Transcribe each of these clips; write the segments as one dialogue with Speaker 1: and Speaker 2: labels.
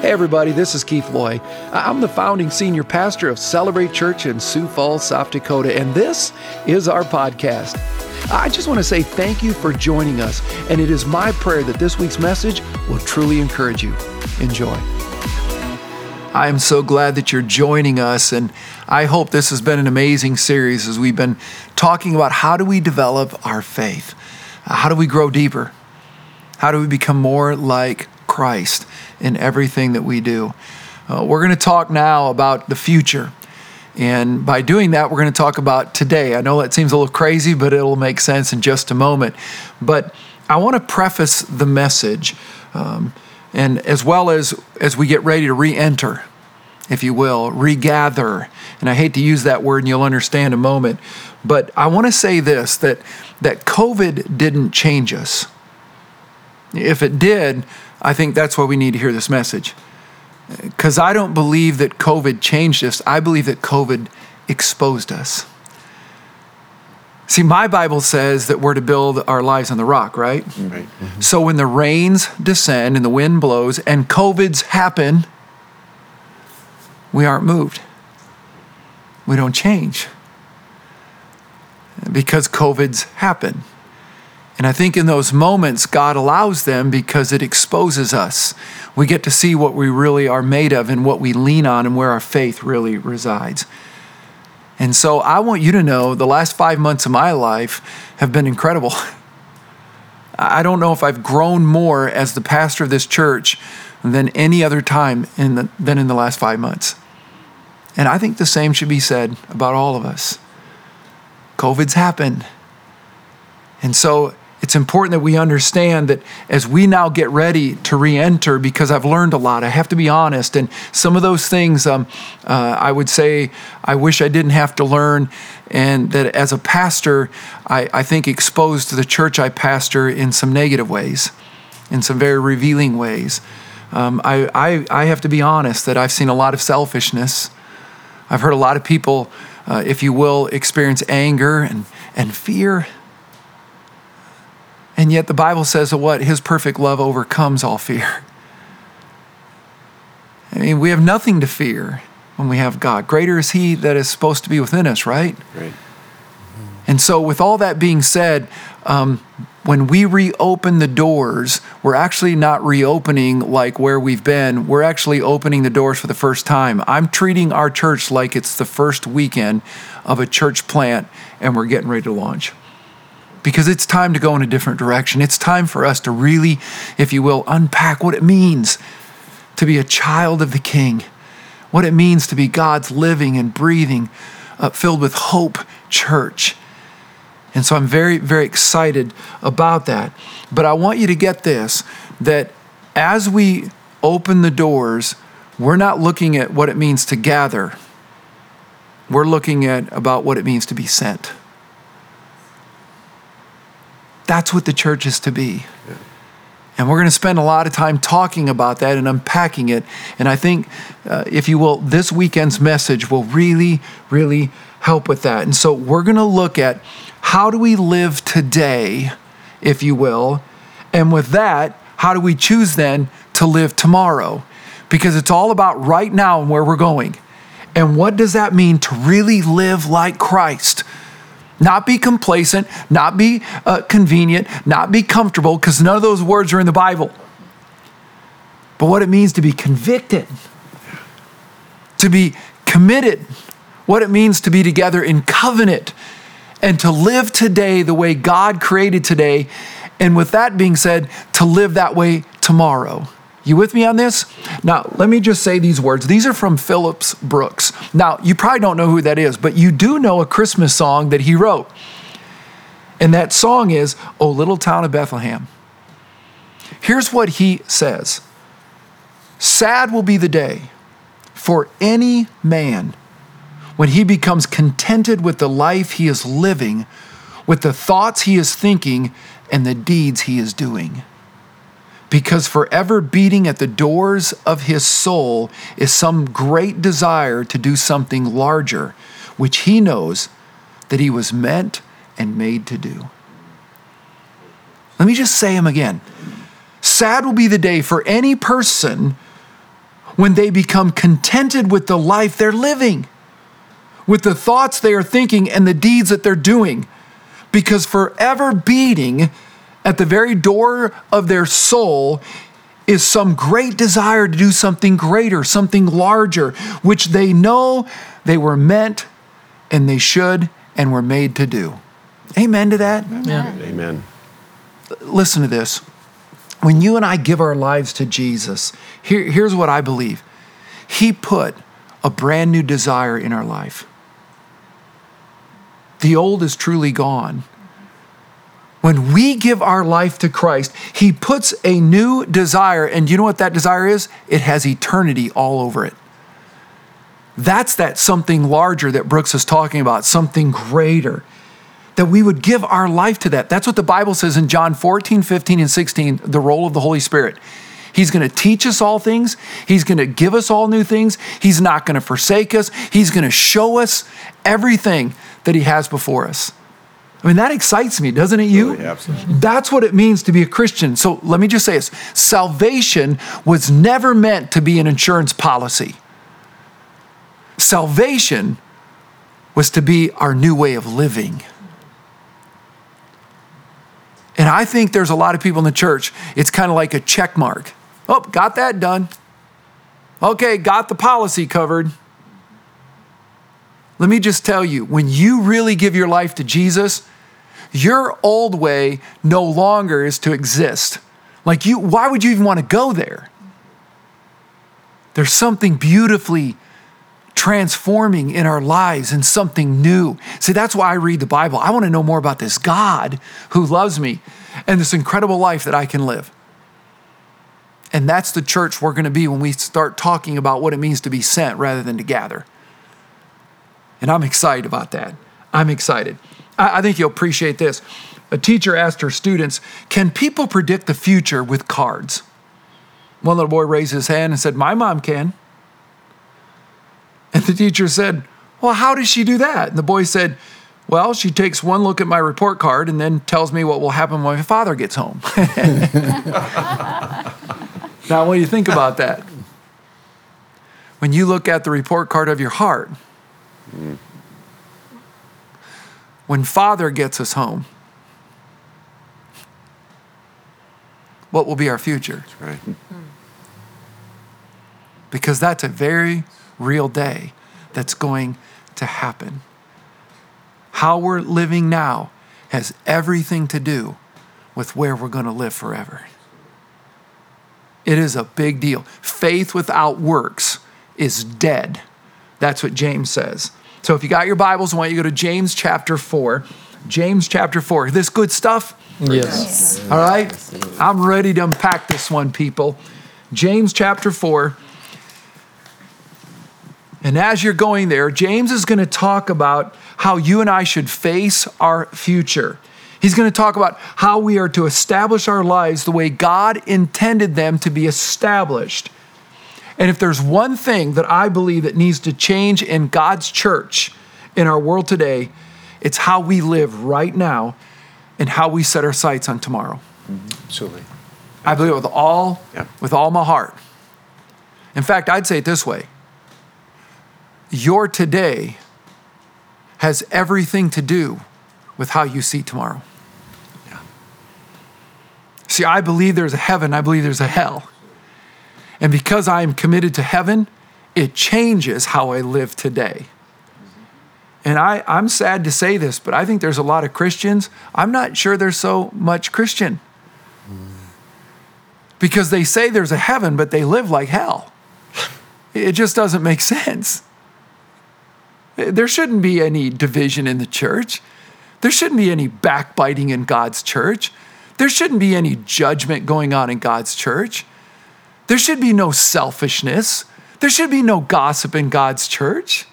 Speaker 1: Hey, everybody, this is Keith Loy. I'm the founding senior pastor of Celebrate Church in Sioux Falls, South Dakota, and this is our podcast. I just want to say thank you for joining us, and it is my prayer that this week's message will truly encourage you. Enjoy. I am so glad that you're joining us, and I hope this has been an amazing series as we've been talking about how do we develop our faith? How do we grow deeper? How do we become more like Christ in everything that we do? Uh, we're going to talk now about the future. And by doing that, we're going to talk about today. I know that seems a little crazy, but it'll make sense in just a moment. But I want to preface the message, um, and as well as as we get ready to re-enter, if you will, regather. And I hate to use that word, and you'll understand a moment. But I want to say this: that that COVID didn't change us. If it did, I think that's why we need to hear this message. Because I don't believe that COVID changed us, I believe that COVID exposed us. See, my Bible says that we're to build our lives on the rock, right? Right. Mm-hmm. So when the rains descend and the wind blows and COVIDs happen, we aren't moved. We don't change because COVIDs happen. And I think in those moments, God allows them because it exposes us. We get to see what we really are made of and what we lean on and where our faith really resides. And so I want you to know the last five months of my life have been incredible. I don't know if I've grown more as the pastor of this church than any other time in the, than in the last five months. And I think the same should be said about all of us. COVID's happened. And so it's important that we understand that as we now get ready to re-enter because i've learned a lot i have to be honest and some of those things um, uh, i would say i wish i didn't have to learn and that as a pastor I, I think exposed the church i pastor in some negative ways in some very revealing ways. Um, I, I, I have to be honest that i've seen a lot of selfishness. I've heard a lot of people uh, if you will experience anger and, and fear and yet the Bible says that what? His perfect love overcomes all fear. I mean, we have nothing to fear when we have God. Greater is He that is supposed to be within us, right? Right. And so, with all that being said, um, when we reopen the doors, we're actually not reopening like where we've been. We're actually opening the doors for the first time. I'm treating our church like it's the first weekend of a church plant and we're getting ready to launch because it's time to go in a different direction. It's time for us to really, if you will, unpack what it means to be a child of the King, what it means to be God's living and breathing, uh, filled with hope church. And so I'm very, very excited about that. But I want you to get this that as we open the doors, we're not looking at what it means to gather. We're looking at about what it means to be sent. That's what the church is to be. Yeah. And we're going to spend a lot of time talking about that and unpacking it. And I think, uh, if you will, this weekend's message will really, really help with that. And so we're going to look at how do we live today, if you will. And with that, how do we choose then to live tomorrow? Because it's all about right now and where we're going. And what does that mean to really live like Christ? Not be complacent, not be uh, convenient, not be comfortable, because none of those words are in the Bible. But what it means to be convicted, to be committed, what it means to be together in covenant, and to live today the way God created today. And with that being said, to live that way tomorrow. You with me on this? Now, let me just say these words. These are from Phillips Brooks. Now, you probably don't know who that is, but you do know a Christmas song that he wrote. And that song is, O Little Town of Bethlehem. Here's what he says Sad will be the day for any man when he becomes contented with the life he is living, with the thoughts he is thinking, and the deeds he is doing because forever beating at the doors of his soul is some great desire to do something larger, which he knows that he was meant and made to do. Let me just say him again. Sad will be the day for any person when they become contented with the life they're living, with the thoughts they are thinking and the deeds that they're doing. Because forever beating at the very door of their soul is some great desire to do something greater, something larger, which they know they were meant and they should and were made to do. Amen to that?
Speaker 2: Amen. Amen.
Speaker 1: Listen to this. When you and I give our lives to Jesus, here, here's what I believe He put a brand new desire in our life. The old is truly gone. When we give our life to Christ, He puts a new desire, and you know what that desire is? It has eternity all over it. That's that something larger that Brooks is talking about, something greater. That we would give our life to that. That's what the Bible says in John 14, 15, and 16, the role of the Holy Spirit. He's going to teach us all things. He's going to give us all new things. He's not going to forsake us. He's going to show us everything that He has before us. I mean, that excites me, doesn't it, you?
Speaker 2: Oh, absolutely.
Speaker 1: That's what it means to be a Christian. So let me just say this salvation was never meant to be an insurance policy. Salvation was to be our new way of living. And I think there's a lot of people in the church, it's kind of like a check mark. Oh, got that done. Okay, got the policy covered. Let me just tell you when you really give your life to Jesus, your old way no longer is to exist. Like you, why would you even want to go there? There's something beautifully transforming in our lives and something new. See, that's why I read the Bible. I want to know more about this God who loves me and this incredible life that I can live. And that's the church we're going to be when we start talking about what it means to be sent rather than to gather. And I'm excited about that. I'm excited. I, I think you'll appreciate this. A teacher asked her students, Can people predict the future with cards? One little boy raised his hand and said, My mom can. And the teacher said, Well, how does she do that? And the boy said, Well, she takes one look at my report card and then tells me what will happen when my father gets home. now, what do you think about that? When you look at the report card of your heart, when Father gets us home, what will be our future?
Speaker 2: That's right.
Speaker 1: Because that's a very real day that's going to happen. How we're living now has everything to do with where we're going to live forever. It is a big deal. Faith without works is dead. That's what James says. So if you got your Bibles, I want you to go to James chapter 4. James chapter 4. This good stuff?
Speaker 3: Yes.
Speaker 1: All right? I'm ready to unpack this one, people. James chapter 4. And as you're going there, James is going to talk about how you and I should face our future. He's going to talk about how we are to establish our lives the way God intended them to be established. And if there's one thing that I believe that needs to change in God's church in our world today, it's how we live right now and how we set our sights on tomorrow. Mm-hmm.
Speaker 2: Absolutely.
Speaker 1: I believe it with all
Speaker 2: Yeah.
Speaker 1: with all my heart. In fact, I'd say it this way. Your today has everything to do with how you see tomorrow.
Speaker 2: Yeah.
Speaker 1: See, I believe there's a heaven, I believe there's a hell. And because I am committed to heaven, it changes how I live today. And I, I'm sad to say this, but I think there's a lot of Christians. I'm not sure there's so much Christian because they say there's a heaven, but they live like hell. It just doesn't make sense. There shouldn't be any division in the church. There shouldn't be any backbiting in God's church. There shouldn't be any judgment going on in God's church. There should be no selfishness. There should be no gossip in God's church.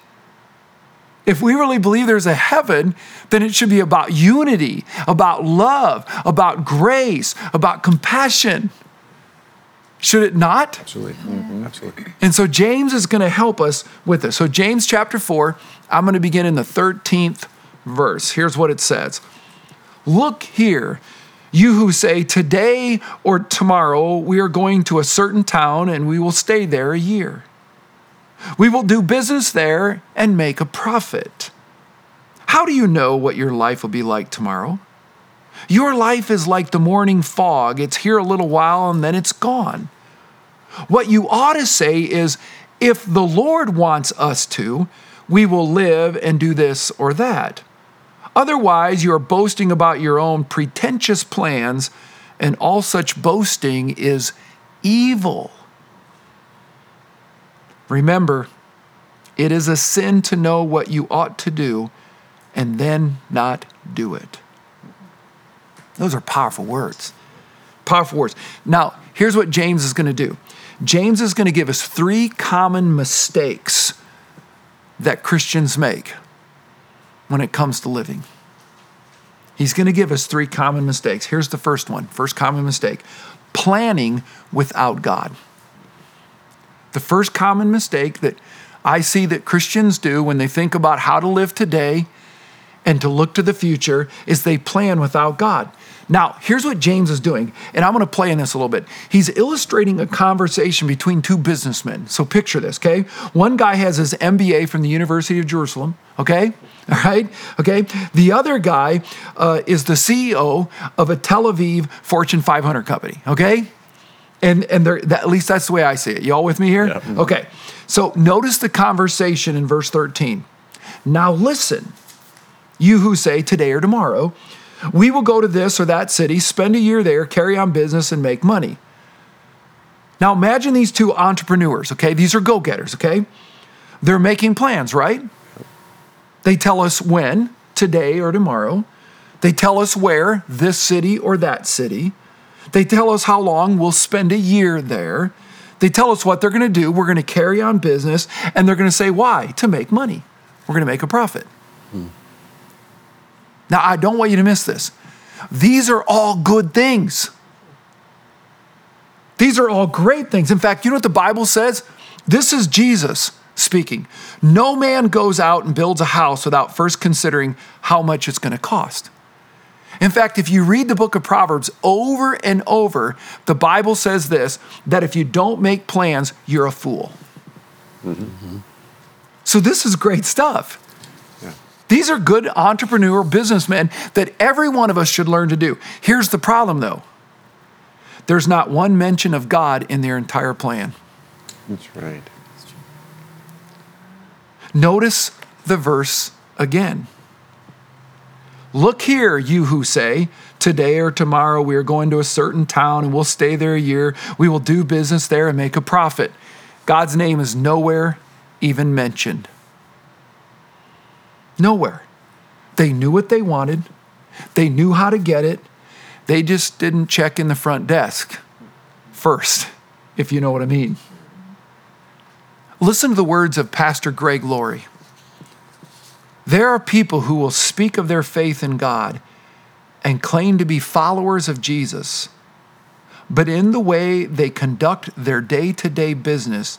Speaker 1: If we really believe there's a heaven, then it should be about unity, about love, about grace, about compassion. Should it not?
Speaker 2: Absolutely. Mm-hmm. Absolutely.
Speaker 1: And so James is going to help us with this. So, James chapter 4, I'm going to begin in the 13th verse. Here's what it says Look here, You who say, Today or tomorrow we are going to a certain town and we will stay there a year. We will do business there and make a profit. How do you know what your life will be like tomorrow? Your life is like the morning fog. It's here a little while and then it's gone. What you ought to say is, if the Lord wants us to, we will live and do this or that. Otherwise, you are boasting about your own pretentious plans, and all such boasting is evil. Remember, it is a sin to know what you ought to do and then not do it. Those are powerful words. Powerful words. Now, here's what James is going to do James is going to give us three common mistakes that Christians make when it comes to living. He's going to give us three common mistakes. Here's the first one first common mistake planning without God. The first common mistake that I see that Christians do when they think about how to live today and to look to the future is they plan without God. Now, here's what James is doing, and I'm going to play in this a little bit. He's illustrating a conversation between two businessmen. So picture this, okay? One guy has his MBA from the University of Jerusalem, okay? All right, okay? The other guy uh, is the CEO of a Tel Aviv Fortune 500 company, okay? And, and that, at least that's the way I see it. You all with me here?
Speaker 2: Yeah.
Speaker 1: Okay. So notice the conversation in verse 13. Now listen, you who say today or tomorrow, we will go to this or that city, spend a year there, carry on business, and make money. Now imagine these two entrepreneurs, okay? These are go getters, okay? They're making plans, right? They tell us when, today or tomorrow. They tell us where, this city or that city. They tell us how long we'll spend a year there. They tell us what they're going to do. We're going to carry on business, and they're going to say why? To make money. We're going to make a profit. Hmm. Now, I don't want you to miss this. These are all good things. These are all great things. In fact, you know what the Bible says? This is Jesus speaking. No man goes out and builds a house without first considering how much it's going to cost. In fact, if you read the book of Proverbs over and over, the Bible says this that if you don't make plans, you're a fool. Mm-hmm. So, this is great stuff. These are good entrepreneur businessmen that every one of us should learn to do. Here's the problem, though there's not one mention of God in their entire plan.
Speaker 2: That's right.
Speaker 1: Notice the verse again. Look here, you who say, Today or tomorrow we are going to a certain town and we'll stay there a year. We will do business there and make a profit. God's name is nowhere even mentioned. Nowhere. They knew what they wanted, they knew how to get it. They just didn't check in the front desk first, if you know what I mean. Listen to the words of Pastor Greg Laurie. There are people who will speak of their faith in God and claim to be followers of Jesus, but in the way they conduct their day to day business,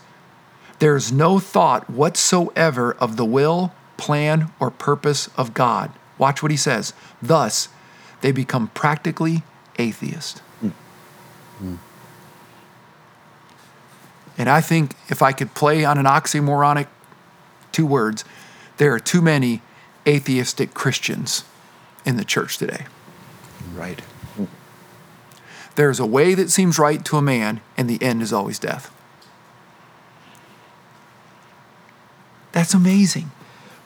Speaker 1: there is no thought whatsoever of the will plan, or purpose of God. Watch what he says. Thus, they become practically atheist. Mm. And I think if I could play on an oxymoronic two words, there are too many atheistic Christians in the church today.
Speaker 2: Right.
Speaker 1: There's a way that seems right to a man, and the end is always death. That's amazing.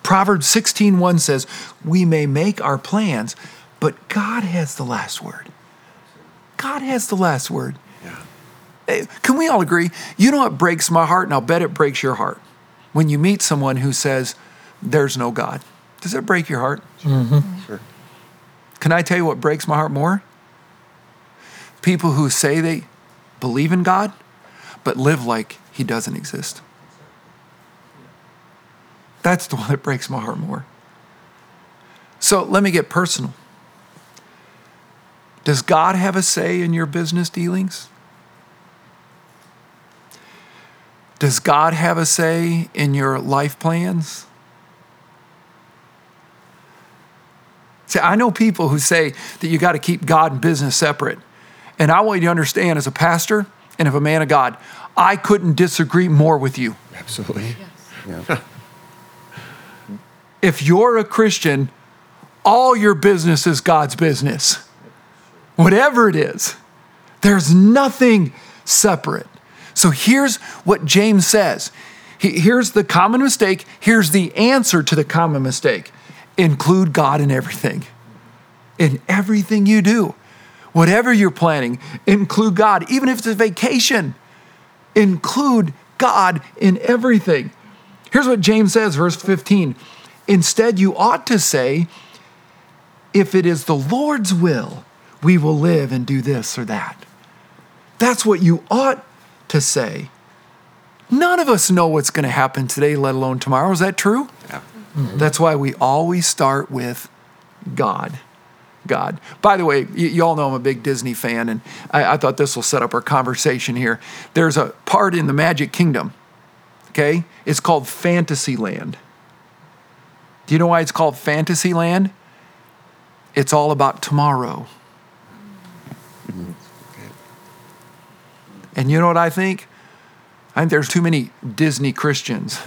Speaker 1: Proverbs 16:1 says, "We may make our plans, but God has the last word." God has the last word. Yeah. Can we all agree? You know what breaks my heart, and I'll bet it breaks your heart. When you meet someone who says, There's no God. Does that break your heart?
Speaker 2: Mm-hmm. Sure.
Speaker 1: Can I tell you what breaks my heart more? People who say they believe in God, but live like He doesn't exist. That's the one that breaks my heart more. So let me get personal. Does God have a say in your business dealings? Does God have a say in your life plans? See, I know people who say that you got to keep God and business separate. And I want you to understand as a pastor and as a man of God, I couldn't disagree more with you.
Speaker 2: Absolutely.
Speaker 1: If you're a Christian, all your business is God's business. Whatever it is, there's nothing separate. So here's what James says. Here's the common mistake. Here's the answer to the common mistake include God in everything. In everything you do. Whatever you're planning, include God. Even if it's a vacation, include God in everything. Here's what James says, verse 15. Instead, you ought to say, if it is the Lord's will, we will live and do this or that. That's what you ought to say. None of us know what's going to happen today, let alone tomorrow. Is that true?
Speaker 2: Yeah. Mm-hmm.
Speaker 1: That's why we always start with God. God. By the way, y- you all know I'm a big Disney fan, and I, I thought this will set up our conversation here. There's a part in the Magic Kingdom, okay? It's called Fantasyland. Do you know why it's called Fantasyland? It's all about tomorrow. And you know what I think? I think there's too many Disney Christians.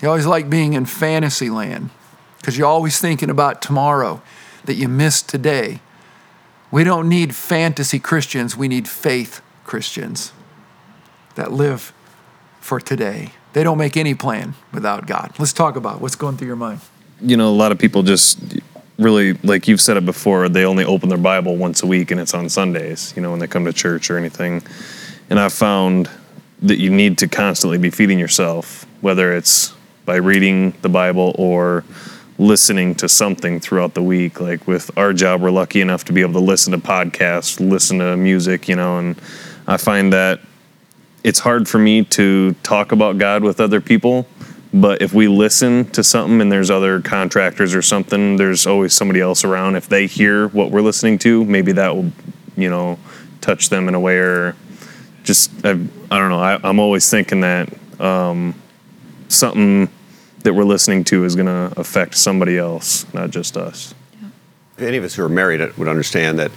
Speaker 1: you always like being in fantasy land because you're always thinking about tomorrow that you missed today. We don't need fantasy Christians, we need faith Christians that live for today. They don't make any plan without God. Let's talk about what's going through your mind.
Speaker 3: you know, a lot of people just really, like you've said it before, they only open their Bible once a week and it's on Sundays, you know, when they come to church or anything. And I've found that you need to constantly be feeding yourself, whether it's by reading the Bible or listening to something throughout the week. Like with our job, we're lucky enough to be able to listen to podcasts, listen to music, you know, and I find that it's hard for me to talk about God with other people, but if we listen to something and there's other contractors or something, there's always somebody else around. If they hear what we're listening to, maybe that will, you know, touch them in a way or just, I, I don't know. I, I'm always thinking that um, something that we're listening to is going to affect somebody else, not just us.
Speaker 2: Any of us who are married would understand that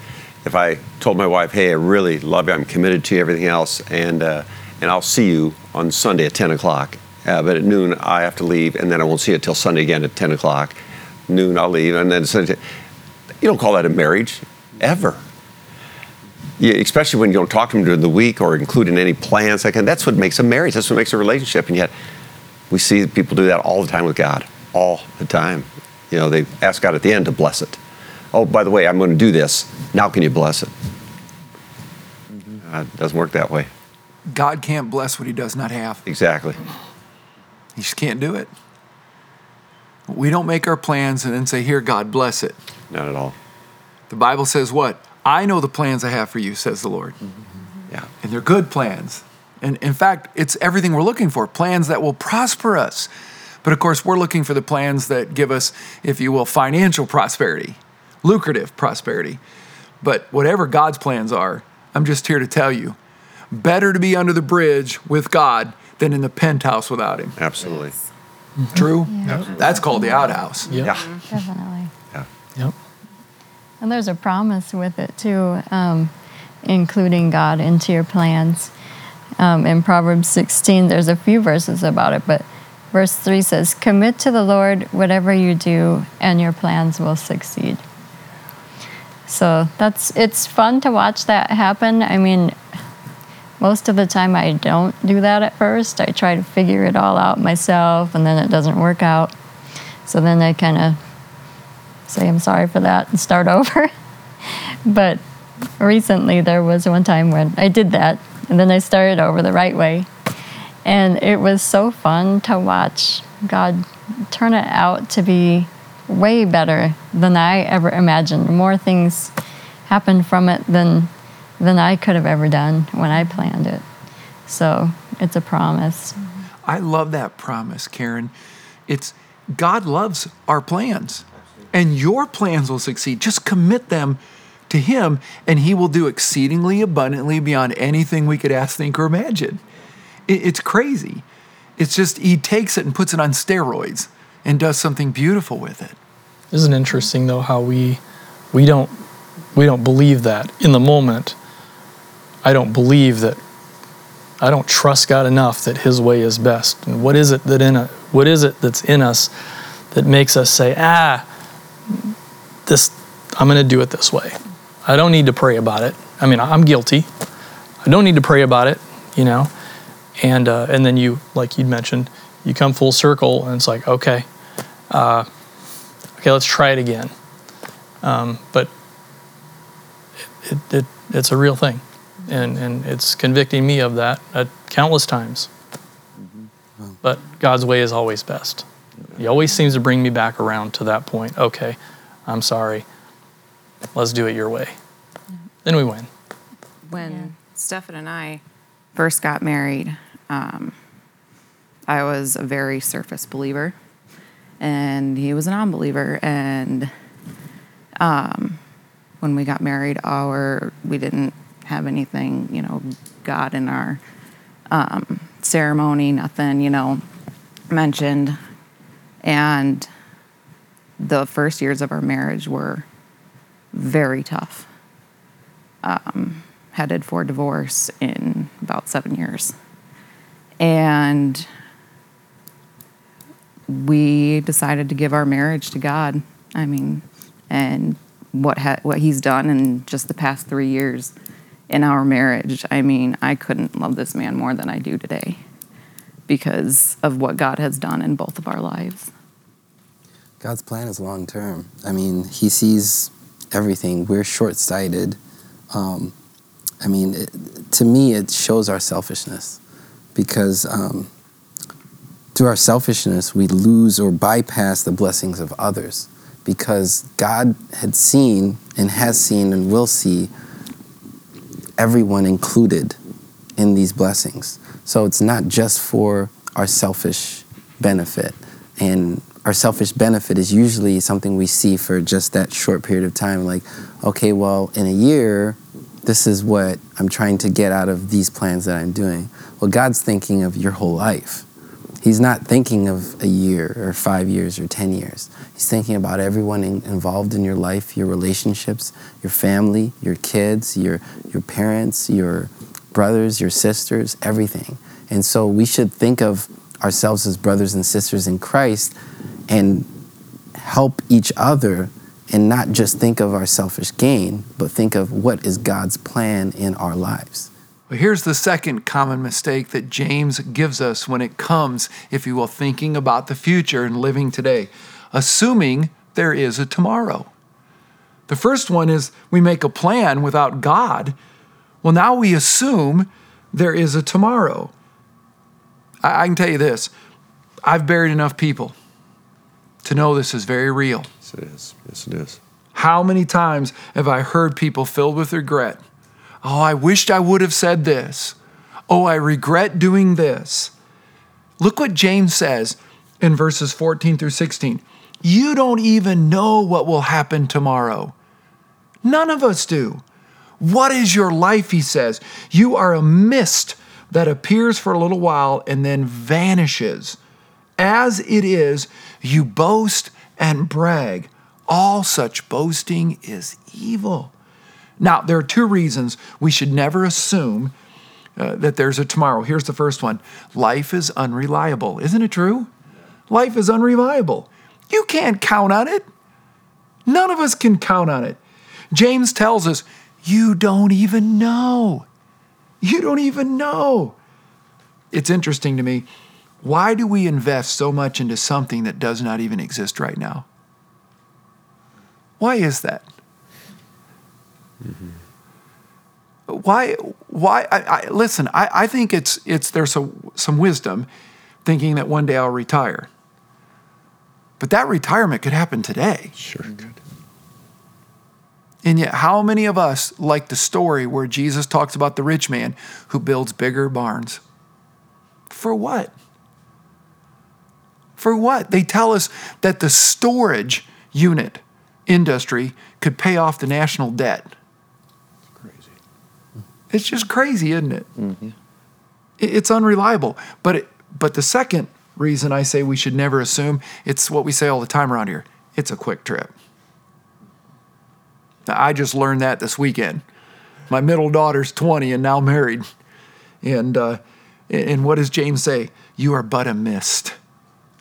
Speaker 2: if I told my wife, "Hey, I really love you. I'm committed to you. Everything else, and uh, and I'll see you on Sunday at 10 o'clock. Uh, but at noon I have to leave, and then I won't see you till Sunday again at 10 o'clock. Noon I'll leave, and then Sunday. You don't call that a marriage, ever. Especially when you don't talk to them during the week or include in any plans. Like, and that's what makes a marriage. That's what makes a relationship. And yet, we see people do that all the time with God, all the time. You know, they ask God at the end to bless it. Oh, by the way, I'm going to do this. Now, can you bless it? Uh, it doesn't work that way.
Speaker 1: God can't bless what he does not have.
Speaker 2: Exactly.
Speaker 1: He just can't do it. We don't make our plans and then say, Here, God, bless it.
Speaker 2: Not at all.
Speaker 1: The Bible says what? I know the plans I have for you, says the Lord.
Speaker 2: Yeah.
Speaker 1: And they're good plans. And in fact, it's everything we're looking for plans that will prosper us. But of course, we're looking for the plans that give us, if you will, financial prosperity, lucrative prosperity. But whatever God's plans are, I'm just here to tell you better to be under the bridge with God than in the penthouse without Him.
Speaker 2: Absolutely.
Speaker 1: True? That's called the outhouse.
Speaker 4: Yep.
Speaker 2: Yeah.
Speaker 5: Definitely.
Speaker 2: Yeah.
Speaker 4: Yep.
Speaker 5: And there's a promise with it too, um, including God into your plans. Um, in Proverbs 16, there's a few verses about it, but verse 3 says, Commit to the Lord whatever you do, and your plans will succeed. So that's it's fun to watch that happen. I mean, most of the time I don't do that at first. I try to figure it all out myself, and then it doesn't work out. So then I kind of say I'm sorry for that and start over. but recently there was one time when I did that and then I started over the right way. And it was so fun to watch God turn it out to be way better than I ever imagined. More things happened from it than than I could have ever done when I planned it. So it's a promise.
Speaker 1: I love that promise, Karen. It's God loves our plans, and your plans will succeed. Just commit them to Him, and He will do exceedingly abundantly beyond anything we could ask, think, or imagine. It's crazy. It's just He takes it and puts it on steroids. and does something beautiful with it.
Speaker 4: Isn't interesting though how we we don't we don't believe that in the moment. I don't believe that I don't trust God enough that His way is best. And what is it that in a, what is it that's in us that makes us say, ah, this I'm going to do it this way. I don't need to pray about it. I mean, I'm guilty. I don't need to pray about it, you know. And uh, and then you, like you'd mentioned, you come full circle, and it's like, okay, uh, okay, let's try it again. Um, but it, it, it, it's a real thing, and and it's convicting me of that at countless times. But God's way is always best. He always seems to bring me back around to that point. Okay, I'm sorry. Let's do it your way. Then we win.
Speaker 6: when
Speaker 5: Yeah.
Speaker 6: Stefan and I first got married, um, I was a very surface believer, and he was a non-believer. And um, when we got married, our we didn't have anything, you know, God in our um, ceremony, nothing, you know, mentioned. And the first years of our marriage were very tough headed for divorce in about seven years. And we decided to give our marriage to God. I mean, and what ha- what He's done in just the past three years in our marriage. I mean, I couldn't love this man more than I do today because of what God has done in both of our lives.
Speaker 7: God's plan is long term. I mean, He sees everything. We're short sighted. Um, I mean, it, to me, it shows our selfishness because um, through our selfishness, we lose or bypass the blessings of others because God had seen and has seen and will see everyone included in these blessings. So it's not just for our selfish benefit. And our selfish benefit is usually something we see for just that short period of time. Like, okay, well, in a year, this is what I'm trying to get out of these plans that I'm doing. Well, God's thinking of your whole life. He's not thinking of a year or five years or 10 years. He's thinking about everyone in, involved in your life, your relationships, your family, your kids, your, your parents, your brothers, your sisters, everything. And so we should think of ourselves as brothers and sisters in Christ and help each other and not just think of our selfish gain, but think of what is God's plan in our lives.
Speaker 1: Well, here's the second common mistake that James gives us when it comes, if you will, thinking about the future and living today, assuming there is a tomorrow. The first one is we make a plan without God. Well, now we assume there is a tomorrow. I, I can tell you this I've buried enough people to know this is very real.
Speaker 2: Yes, it is. Yes, it is.
Speaker 1: How many times have I heard people filled with regret? Oh, I wished I would have said this. Oh, I regret doing this. Look what James says in verses 14 through 16. You don't even know what will happen tomorrow. None of us do. What is your life? He says. You are a mist that appears for a little while and then vanishes. As it is, you boast and brag. All such boasting is evil. Now, there are two reasons we should never assume uh, that there's a tomorrow. Here's the first one life is unreliable. Isn't it true? Life is unreliable. You can't count on it. None of us can count on it. James tells us, you don't even know. You don't even know. It's interesting to me. Why do we invest so much into something that does not even exist right now? Why is that? Why? Why? I, I, listen, I, I think it's it's there's some some wisdom thinking that one day I'll retire. But that retirement could happen today.
Speaker 2: Sure could.
Speaker 1: And yet, how many of us like the story where Jesus talks about the rich man who builds bigger barns? For what? For what? They tell us that the storage unit industry could pay off the national debt. It's just crazy, isn't it? It- It's unreliable. But it, but the second reason I say we should never assume. It's what we say all the time around here. It's a quick trip. Now, I just learned that this weekend. My middle daughter's 20 and now married. And uh, and what does James say? You are but a mist.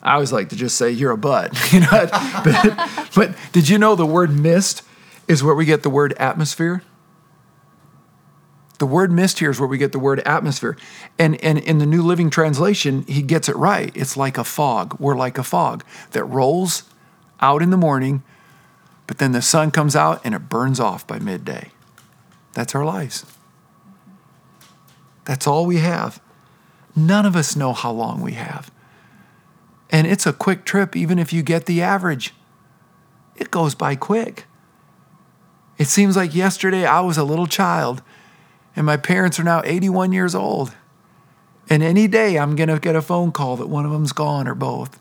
Speaker 1: I always like to just say you're a bud. You know, but, but did you know the word mist is where we get the word atmosphere? The word mist here is where we get the word atmosphere. And, and in the New Living Translation, he gets it right. It's like a fog. We're like a fog that rolls out in the morning, but then the sun comes out and it burns off by midday. That's our lives. That's all we have. None of us know how long we have. And it's a quick trip, even if you get the average. It goes by quick. It seems like yesterday I was a little child and my parents are now 81 years old. And any day I'm going to get a phone call that one of them's gone or both.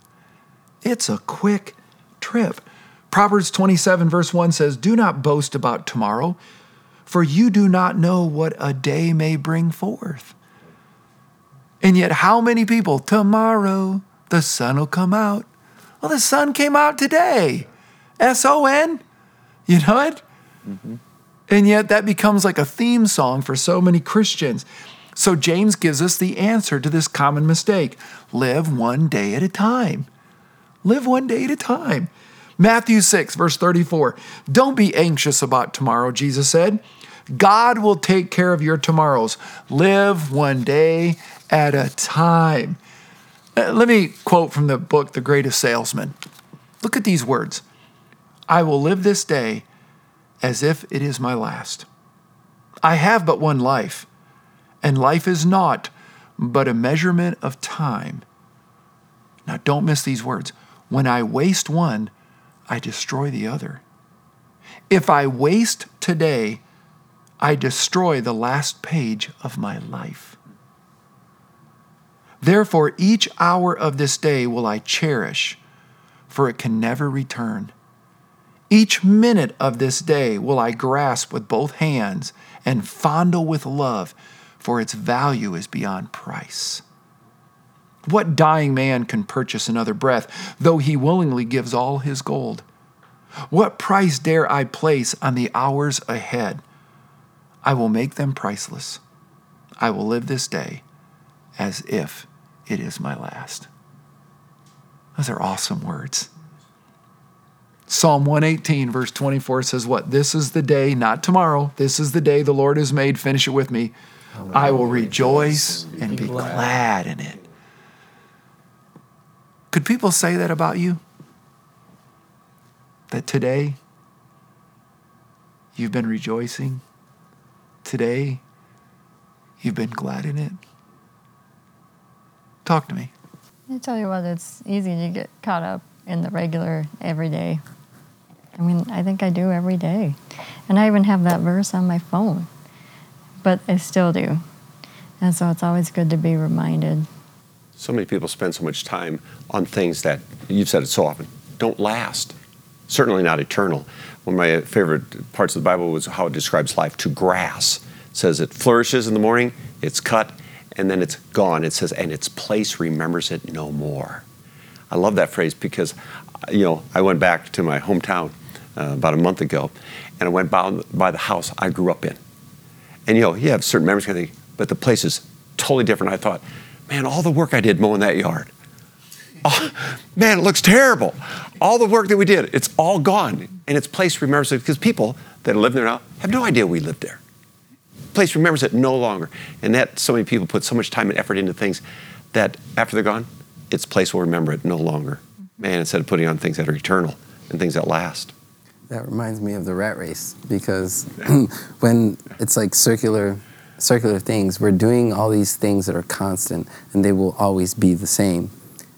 Speaker 1: It's a quick trip. Proverbs 27, verse 1 says, Do not boast about tomorrow, for you do not know what a day may bring forth. And yet, how many people, tomorrow the sun will come out? Well, the sun came out today. S O N. You know it? Mm-hmm. And yet that becomes like a theme song for so many Christians. So James gives us the answer to this common mistake live one day at a time. Live one day at a time. Matthew 6, verse 34. Don't be anxious about tomorrow, Jesus said. God will take care of your tomorrows. Live one day at a time. Uh, let me quote from the book, The Greatest Salesman. Look at these words I will live this day as if it is my last. I have but one life, and life is not but a measurement of time. Now, don't miss these words. When I waste one, I destroy the other. If I waste today, I destroy the last page of my life. Therefore, each hour of this day will I cherish, for it can never return. Each minute of this day will I grasp with both hands and fondle with love, for its value is beyond price. What dying man can purchase another breath, though he willingly gives all his gold? What price dare I place on the hours ahead? I will make them priceless. I will live this day as if it is my last. Those are awesome words. Psalm 118, verse 24 says, What? This is the day, not tomorrow. This is the day the Lord has made. Finish it with me. I will rejoice and be glad in it. Could people say that about you? That today you've been rejoicing? Today you've been glad in it? Talk to me.
Speaker 5: I tell you what, it's easy to get caught up in the regular everyday I mean, I think I do every day. And I even have that verse on my phone, but I still do. And so it's always good to be reminded.
Speaker 2: So many people spend so much time on things that, you've said it so often, don't last. Certainly not eternal. One of my favorite parts of the Bible was how it describes life to grass. It says it flourishes in the morning, it's cut, and then it's gone. It says, and its place remembers it no more. I love that phrase because, you know, I went back to my hometown uh, about a month ago, and I went by, by the house I grew up in. And you know, you have certain memories, kind of thing, but the place is totally different. I thought, man, all the work I did mowing that yard, oh, man, it looks terrible. All the work that we did, it's all gone. And its place remembers it because people that live there now have no idea we lived there. Place remembers it no longer. And that so many people put so much time and effort into things that after they're gone, its place will remember it no longer. Man, instead of putting on things that are eternal and things that last.
Speaker 7: That reminds me of the rat race because when it's like circular circular things, we're doing all these things that are constant and they will always be the same.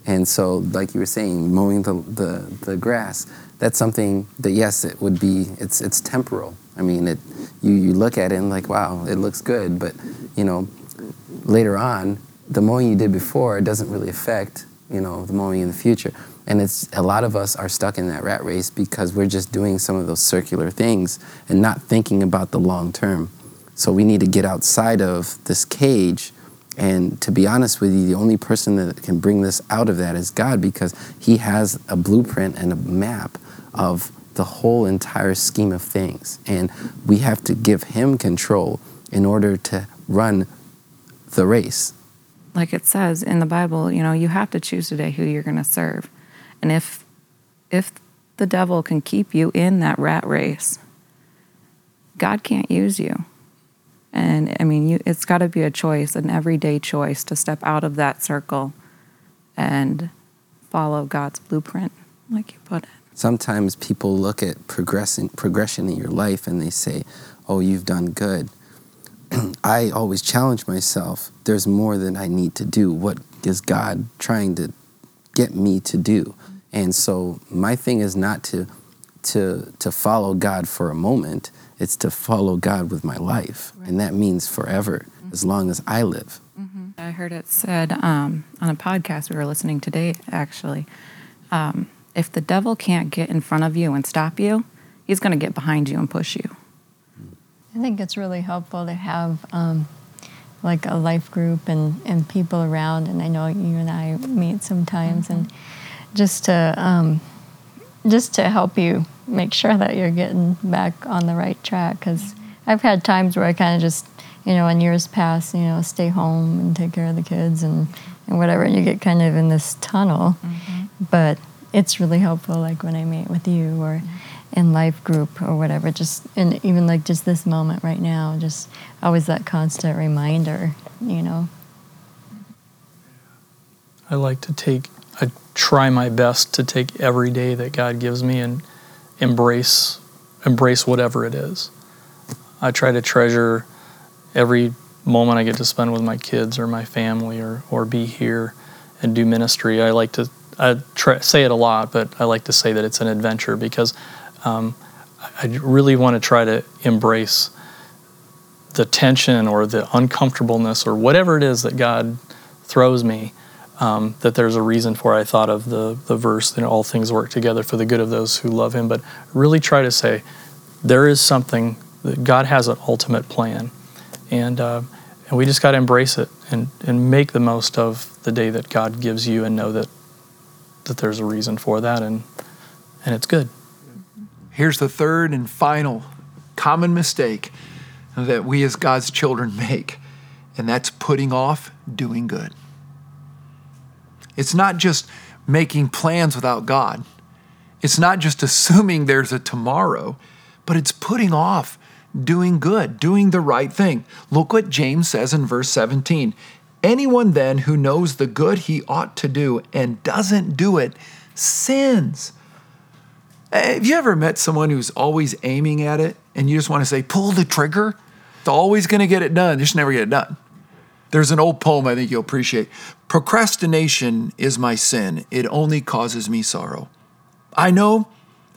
Speaker 7: And so, like you were saying, mowing the, the, the grass, that's something that yes, it would be it's it's temporal. I mean, it you, you look at it and like, wow, it looks good, but you know, later on, the mowing you did before doesn't really affect, you know, the mowing in the future. And it's a lot of us are stuck in that rat race because we're just doing some of those circular things and not thinking about the long term. So we need to get outside of this cage And to be honest with you, the only person that can bring this out of that is God because He has a blueprint and a map of the whole entire scheme of things. And we have to give Him control in order to run the race.
Speaker 6: Like it says in the Bible, you know, you have to choose today who you're going to serve. And if if the devil can keep you in that rat race, God can't use you. And I mean, you, it's got to be a choice, an everyday choice to step out of that circle and follow God's blueprint, like you put it.
Speaker 7: Sometimes people look at progression in your life and they say, oh, you've done good. I always challenge myself there's more than I need to do. What is God trying to get me to do? And so my thing is not to, to, to follow God for a moment, it's to follow God with my life. Right. And that means forever, mm-hmm. as long as I live.
Speaker 6: Mm-hmm. I heard it said um, on a podcast we were listening to today, actually. Um, if the devil can't get in front of you and stop you, he's going to get behind you and push you.
Speaker 5: I think it's really helpful to have um, like a life group and, and people around. And I know you and I meet sometimes, mm-hmm. and just to um, just to help you make sure that you're getting back on the right track. Because I've had times where I kind of just you know in years past you know stay home and take care of the kids and and whatever, and you get kind of in this tunnel. Mm-hmm. But it's really helpful, like when I meet with you or. In life group or whatever just and even like just this moment right now just always that constant reminder you know
Speaker 4: i like to take i try my best to take every day that god gives me and embrace embrace whatever it is i try to treasure every moment i get to spend with my kids or my family or or be here and do ministry i like to I try, say it a lot, but I like to say that it's an adventure because um, I really want to try to embrace the tension or the uncomfortableness or whatever it is that God throws me. Um, that there's a reason for. I thought of the the verse that all things work together for the good of those who love Him, but really try to say there is something that God has an ultimate plan, and uh, and we just got to embrace it and and make the most of the day that God gives you, and know that that there's a reason for that, and and it's good.
Speaker 1: Here's the third and final common mistake that we as God's children make, and that's putting off doing good. It's not just making plans without God, it's not just assuming there's a tomorrow, but it's putting off doing good, doing the right thing. Look what James says in verse 17. Anyone then who knows the good he ought to do and doesn't do it sins. Have you ever met someone who's always aiming at it and you just want to say, pull the trigger? It's always going to get it done. You just never get it done. There's an old poem I think you'll appreciate. Procrastination is my sin. It only causes me sorrow. I know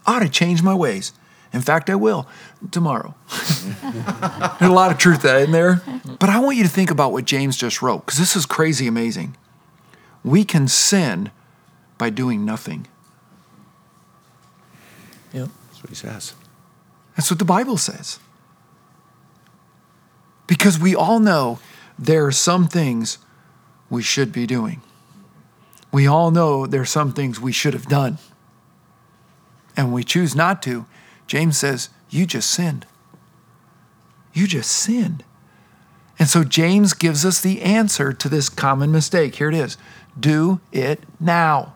Speaker 1: I ought to change my ways. In fact, I will tomorrow. There's a lot of truth in there. But I want you to think about what James just wrote, because this is crazy amazing. We can sin by doing nothing.
Speaker 2: Yep. That's what he says.
Speaker 1: That's what the Bible says. Because we all know there are some things we should be doing. We all know there are some things we should have done. And we choose not to. James says, You just sinned. You just sinned. And so James gives us the answer to this common mistake. Here it is do it now.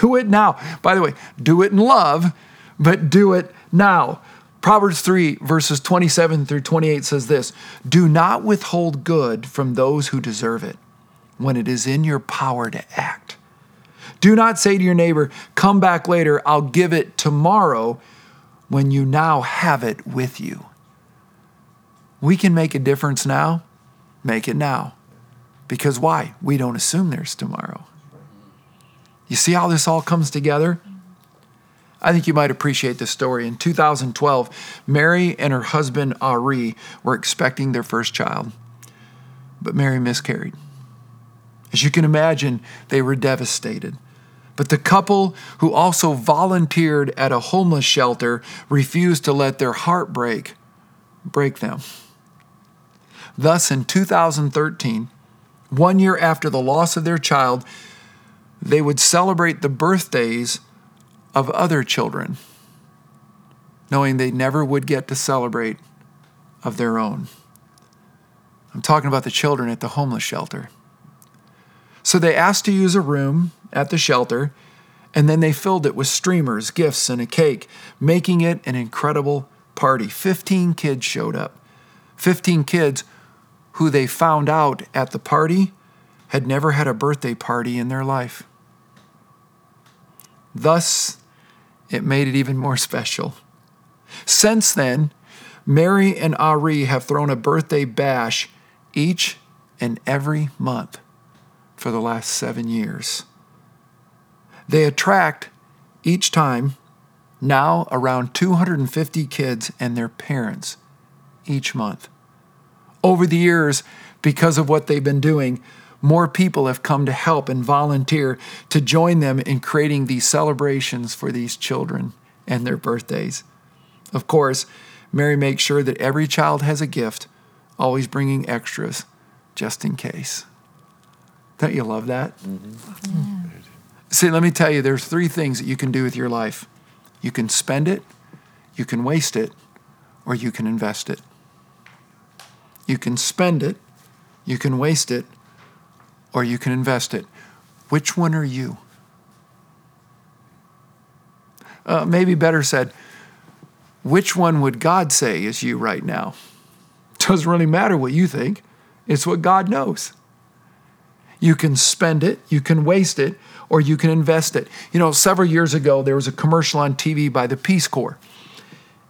Speaker 1: Do it now. By the way, do it in love but do it now. Proverbs 3, verses 27 through 28 says this Do not withhold good from those who deserve it when it is in your power to act. Do not say to your neighbor, Come back later, I'll give it tomorrow, when you now have it with you. We can make a difference now, make it now. Because why? We don't assume there's tomorrow. You see how this all comes together? I think you might appreciate this story. In 2012, Mary and her husband Ari were expecting their first child, but Mary miscarried. As you can imagine, they were devastated. But the couple, who also volunteered at a homeless shelter, refused to let their heartbreak break them. Thus, in 2013, one year after the loss of their child, they would celebrate the birthdays of other children, knowing they never would get to celebrate of their own. I'm talking about the children at the homeless shelter. So they asked to use a room at the shelter, and then they filled it with streamers, gifts, and a cake, making it an incredible party. 15 kids showed up. 15 kids who they found out at the party had never had a birthday party in their life. Thus, it made it even more special. Since then, Mary and Ari have thrown a birthday bash each and every month for the last seven years. They attract each time now around 250 kids and their parents each month. Over the years, because of what they've been doing, more people have come to help and volunteer to join them in creating these celebrations for these children and their birthdays. Of course, Mary makes sure that every child has a gift, always bringing extras just in case. Don't you love that? Mm-hmm. See, let me tell you, there's three things that you can do with your life you can spend it, you can waste it, or you can invest it. You can spend it, you can waste it, or you can invest it. Which one are you? Uh, maybe better said, which one would God say is you right now? Doesn't really matter what you think, it's what God knows. You can spend it, you can waste it, or you can invest it. You know, several years ago, there was a commercial on TV by the Peace Corps.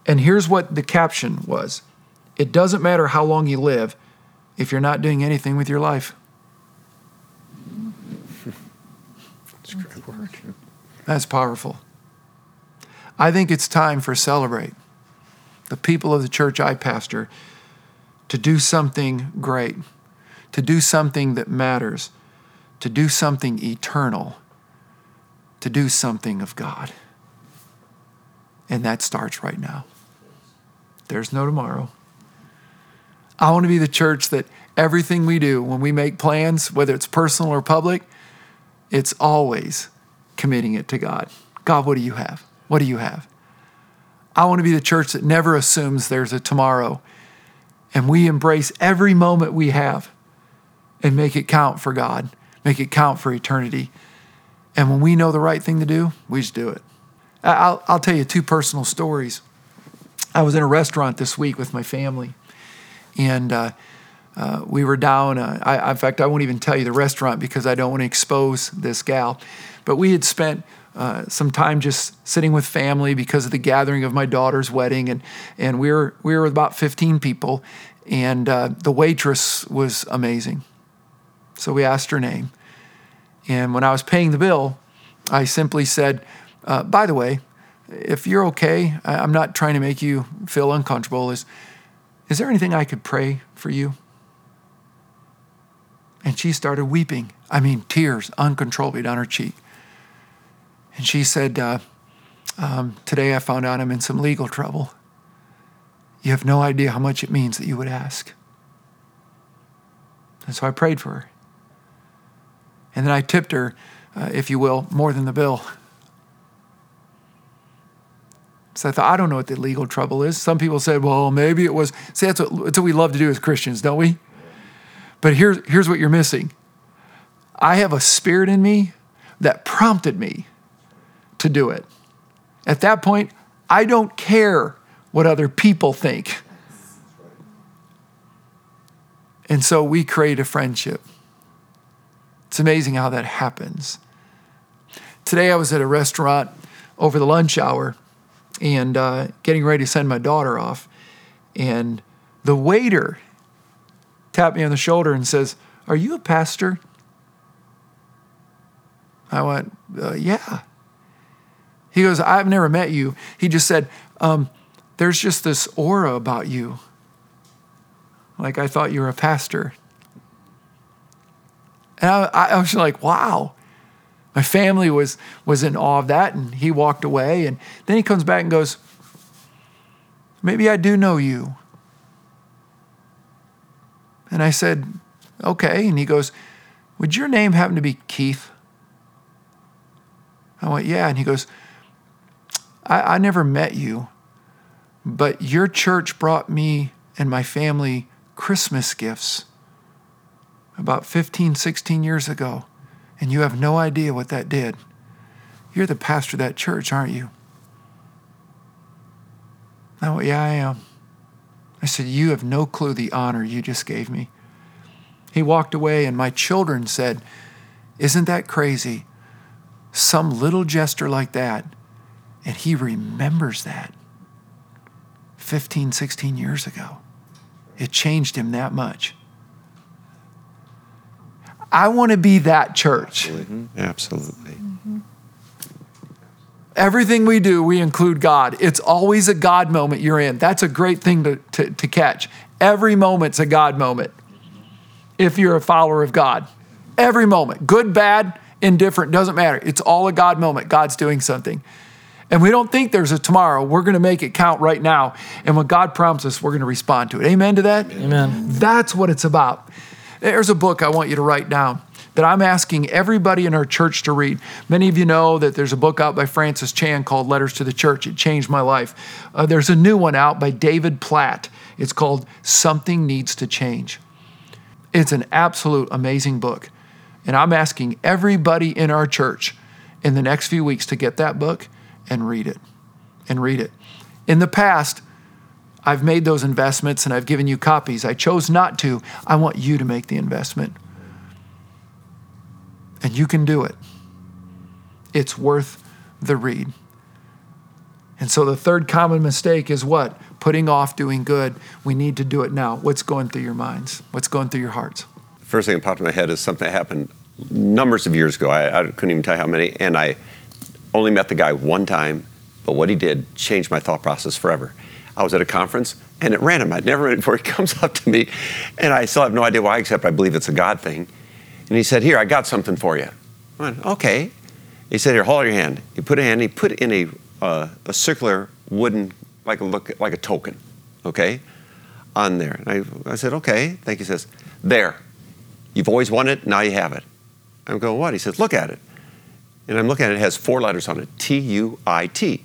Speaker 1: And here's what the caption was It doesn't matter how long you live if you're not doing anything with your life.
Speaker 2: That's great work.
Speaker 1: That's powerful. I think it's time for Celebrate, the people of the church I pastor, to do something great, to do something that matters, to do something eternal, to do something of God. And that starts right now. There's no tomorrow. I want to be the church that everything we do, when we make plans, whether it's personal or public, it's always committing it to God. God, what do you have? What do you have? I want to be the church that never assumes there's a tomorrow. And we embrace every moment we have and make it count for God, make it count for eternity. And when we know the right thing to do, we just do it. I'll, I'll tell you two personal stories. I was in a restaurant this week with my family, and uh, uh, we were down. Uh, I, in fact, I won't even tell you the restaurant because I don't want to expose this gal. But we had spent uh, some time just sitting with family because of the gathering of my daughter's wedding, and and we were we were about 15 people, and uh, the waitress was amazing. So we asked her name, and when I was paying the bill, I simply said, uh, "By the way, if you're okay, I, I'm not trying to make you feel uncomfortable. Is is there anything I could pray for you?" And she started weeping. I mean, tears uncontrollably down her cheek. And she said, uh, um, Today I found out I'm in some legal trouble. You have no idea how much it means that you would ask. And so I prayed for her. And then I tipped her, uh, if you will, more than the bill. So I thought, I don't know what the legal trouble is. Some people said, well, maybe it was. See, that's what, that's what we love to do as Christians, don't we? But here's, here's what you're missing I have a spirit in me that prompted me to do it. At that point, I don't care what other people think. And so we create a friendship. It's amazing how that happens. Today I was at a restaurant over the lunch hour and uh, getting ready to send my daughter off. And the waiter tapped me on the shoulder and says, Are you a pastor? I went, uh, Yeah. He goes, I've never met you. He just said, um, There's just this aura about you. Like I thought you were a pastor. And I, I was like, Wow. My family was, was in awe of that. And he walked away. And then he comes back and goes, Maybe I do know you. And I said, Okay. And he goes, Would your name happen to be Keith? I went, Yeah. And he goes, I, I never met you, but your church brought me and my family Christmas gifts about 15, 16 years ago, and you have no idea what that did. You're the pastor of that church, aren't you? Went, Yeah, I am. I said, You have no clue the honor you just gave me. He walked away, and my children said, Isn't that crazy? Some little gesture like that, and he remembers that 15, 16 years ago. It changed him that much. I want to be that church. Mm-hmm.
Speaker 2: Absolutely. Mm-hmm.
Speaker 1: Everything we do, we include God. It's always a God moment you're in. That's a great thing to, to, to catch. Every moment's a God moment if you're a follower of God. Every moment, good, bad, indifferent, doesn't matter. It's all a God moment. God's doing something. And we don't think there's a tomorrow. We're going to make it count right now. And when God prompts us, we're going to respond to it. Amen to that?
Speaker 4: Amen.
Speaker 1: That's what it's about. There's a book I want you to write down that I'm asking everybody in our church to read. Many of you know that there's a book out by Francis Chan called Letters to the Church. It changed my life. Uh, there's a new one out by David Platt. It's called Something Needs to Change. It's an absolute amazing book. And I'm asking everybody in our church in the next few weeks to get that book and read it. And read it. In the past, I've made those investments and I've given you copies. I chose not to. I want you to make the investment. And you can do it. It's worth the read. And so the third common mistake is what? Putting off doing good. We need to do it now. What's going through your minds? What's going through your hearts?
Speaker 2: First thing that popped in my head is something that happened numbers of years ago. I, I couldn't even tell you how many. And I only met the guy one time, but what he did changed my thought process forever. I was at a conference, and at random, I'd never met before. He comes up to me, and I still have no idea why, except I believe it's a God thing. And he said, Here, I got something for you. I went, Okay. He said, Here, hold your hand. He put a hand, he put in a, uh, a circular wooden, like a look, like a token, okay, on there. And I, I said, Okay. Thank you. He says, There. You've always wanted now you have it. I'm going, What? He says, Look at it. And I'm looking at it, it has four letters on it T U I T.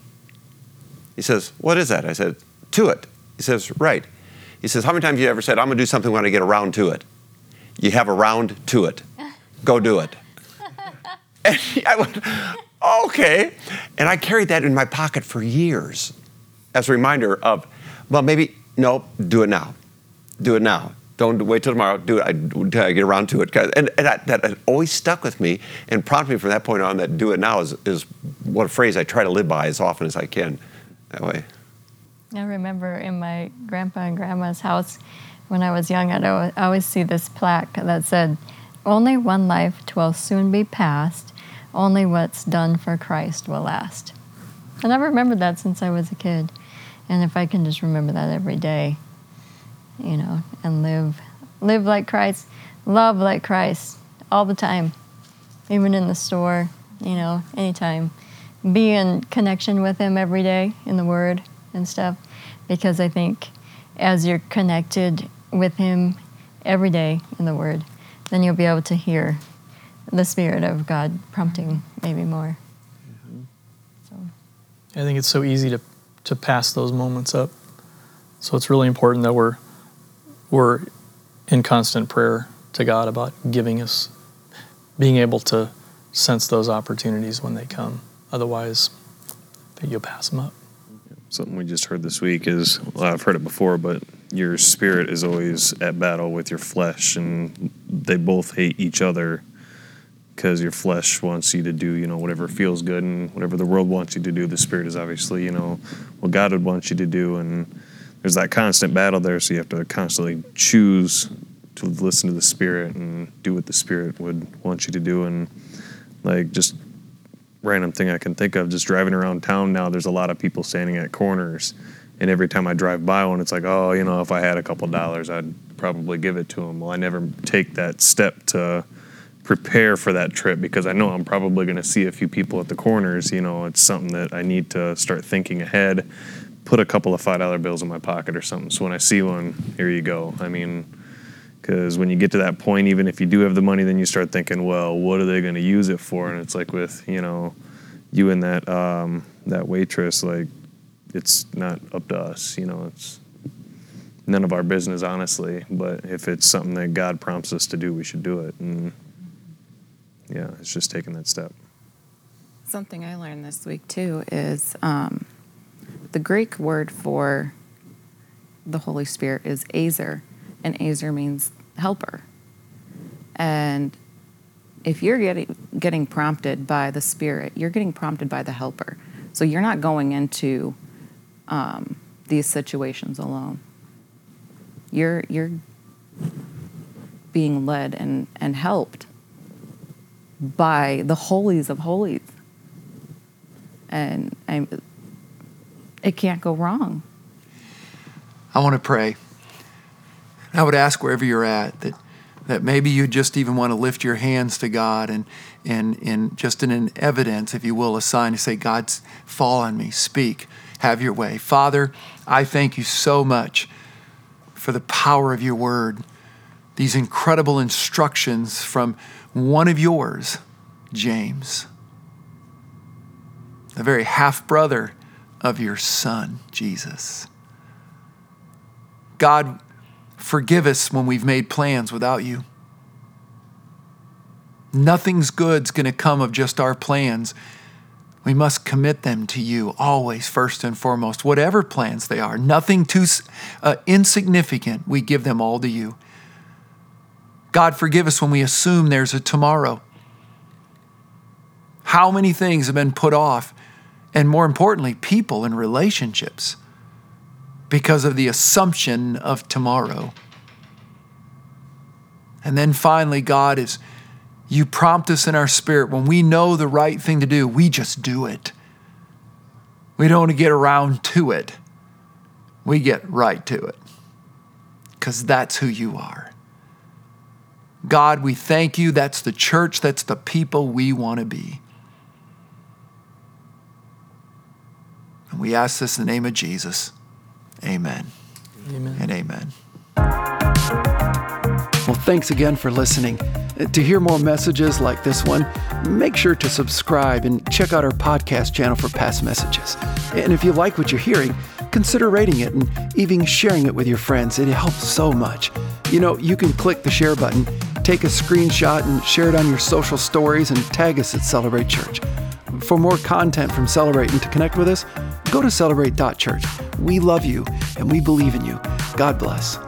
Speaker 2: He says, What is that? I said, To it. He says, Right. He says, How many times have you ever said, I'm going to do something when I get around to it? You have around to it. Go do it. and I went, Okay. And I carried that in my pocket for years as a reminder of, well, maybe, no, do it now. Do it now. Don't wait till tomorrow. Do it until I get around to it. And, and that, that always stuck with me and prompted me from that point on that do it now is, is what a phrase I try to live by as often as I can that way.
Speaker 5: I remember in my grandpa and grandma's house when I was young, I'd always, always see this plaque that said, Only one life will soon be past, only what's done for Christ will last. And I've remembered that since I was a kid. And if I can just remember that every day, you know, and live live like Christ, love like Christ all the time. Even in the store, you know, anytime. Be in connection with him every day in the word and stuff because I think as you're connected with him every day in the word, then you'll be able to hear the spirit of God prompting maybe more. Mm-hmm. So
Speaker 4: I think it's so easy to, to pass those moments up. So it's really important that we're we're in constant prayer to God about giving us being able to sense those opportunities when they come. Otherwise, you'll pass them up.
Speaker 3: Something we just heard this week is well, I've heard it before, but your spirit is always at battle with your flesh, and they both hate each other because your flesh wants you to do, you know, whatever feels good and whatever the world wants you to do. The spirit is obviously, you know, what God would want you to do, and there's that constant battle there. So you have to constantly choose to listen to the spirit and do what the spirit would want you to do, and like just random thing I can think of. Just driving around town now, there's a lot of people standing at corners, and every time I drive by one, it's like, oh, you know, if I had a couple dollars, I'd probably give it to them. Well, I never take that step to prepare for that trip because I know I'm probably going to see a few people at the corners. You know, it's something that I need to start thinking ahead. Put a couple of five dollar bills in my pocket or something. So when I see one, here you go. I mean, Because when you get to that point, even if you do have the money, then you start thinking, well, what are they going to use it for? And it's like with you know, you and that um, that waitress, like it's not up to us. You know, it's none of our business, honestly. But if it's something that God prompts us to do, we should do it. And yeah, it's just taking that step.
Speaker 6: Something I learned this week too is um, the Greek word for the Holy Spirit is Azer, and Azer means helper. And if you're getting getting prompted by the Spirit, you're getting prompted by the helper. So you're not going into um, these situations alone. You're you're being led and, and helped by the holies of holies. And I'm, it can't go wrong.
Speaker 1: I want to pray. I would ask wherever you're at that that maybe you just even want to lift your hands to God and and and just in an evidence, if you will, a sign to say, God's fall on me, speak, have your way. Father, I thank you so much for the power of your word, these incredible instructions from one of yours, James, the very half brother of your son, Jesus. God, forgive us when we've made plans without you. Nothing's good's going to come of just our plans. We must commit them to you always, first and foremost, whatever plans they are. Nothing too uh, insignificant, we give them all to you. God, forgive us when we assume there's a tomorrow. How many things have been put off, and more importantly, people and relationships because of the assumption of tomorrow. And then finally, God is, you prompt us in our spirit when we know the right thing to do, we just do it. We don't get around to it, we get right to it because that's who you are. God, we thank you. That's the church, that's the people we want to be. And we ask this in the name of Jesus. Amen.
Speaker 4: Amen.
Speaker 1: And amen. Well, thanks again for listening. Uh, to hear more messages like this one, make sure to subscribe and check out our podcast channel for past messages. And if you like what you're hearing, consider rating it and even sharing it with your friends. It helps so much. You know, you can click the share button, take a screenshot, and share it on your social stories and tag us at Celebrate Church. For more content from Celebrate and to connect with us, go to celebrate.church. We love you and we believe in you. God bless.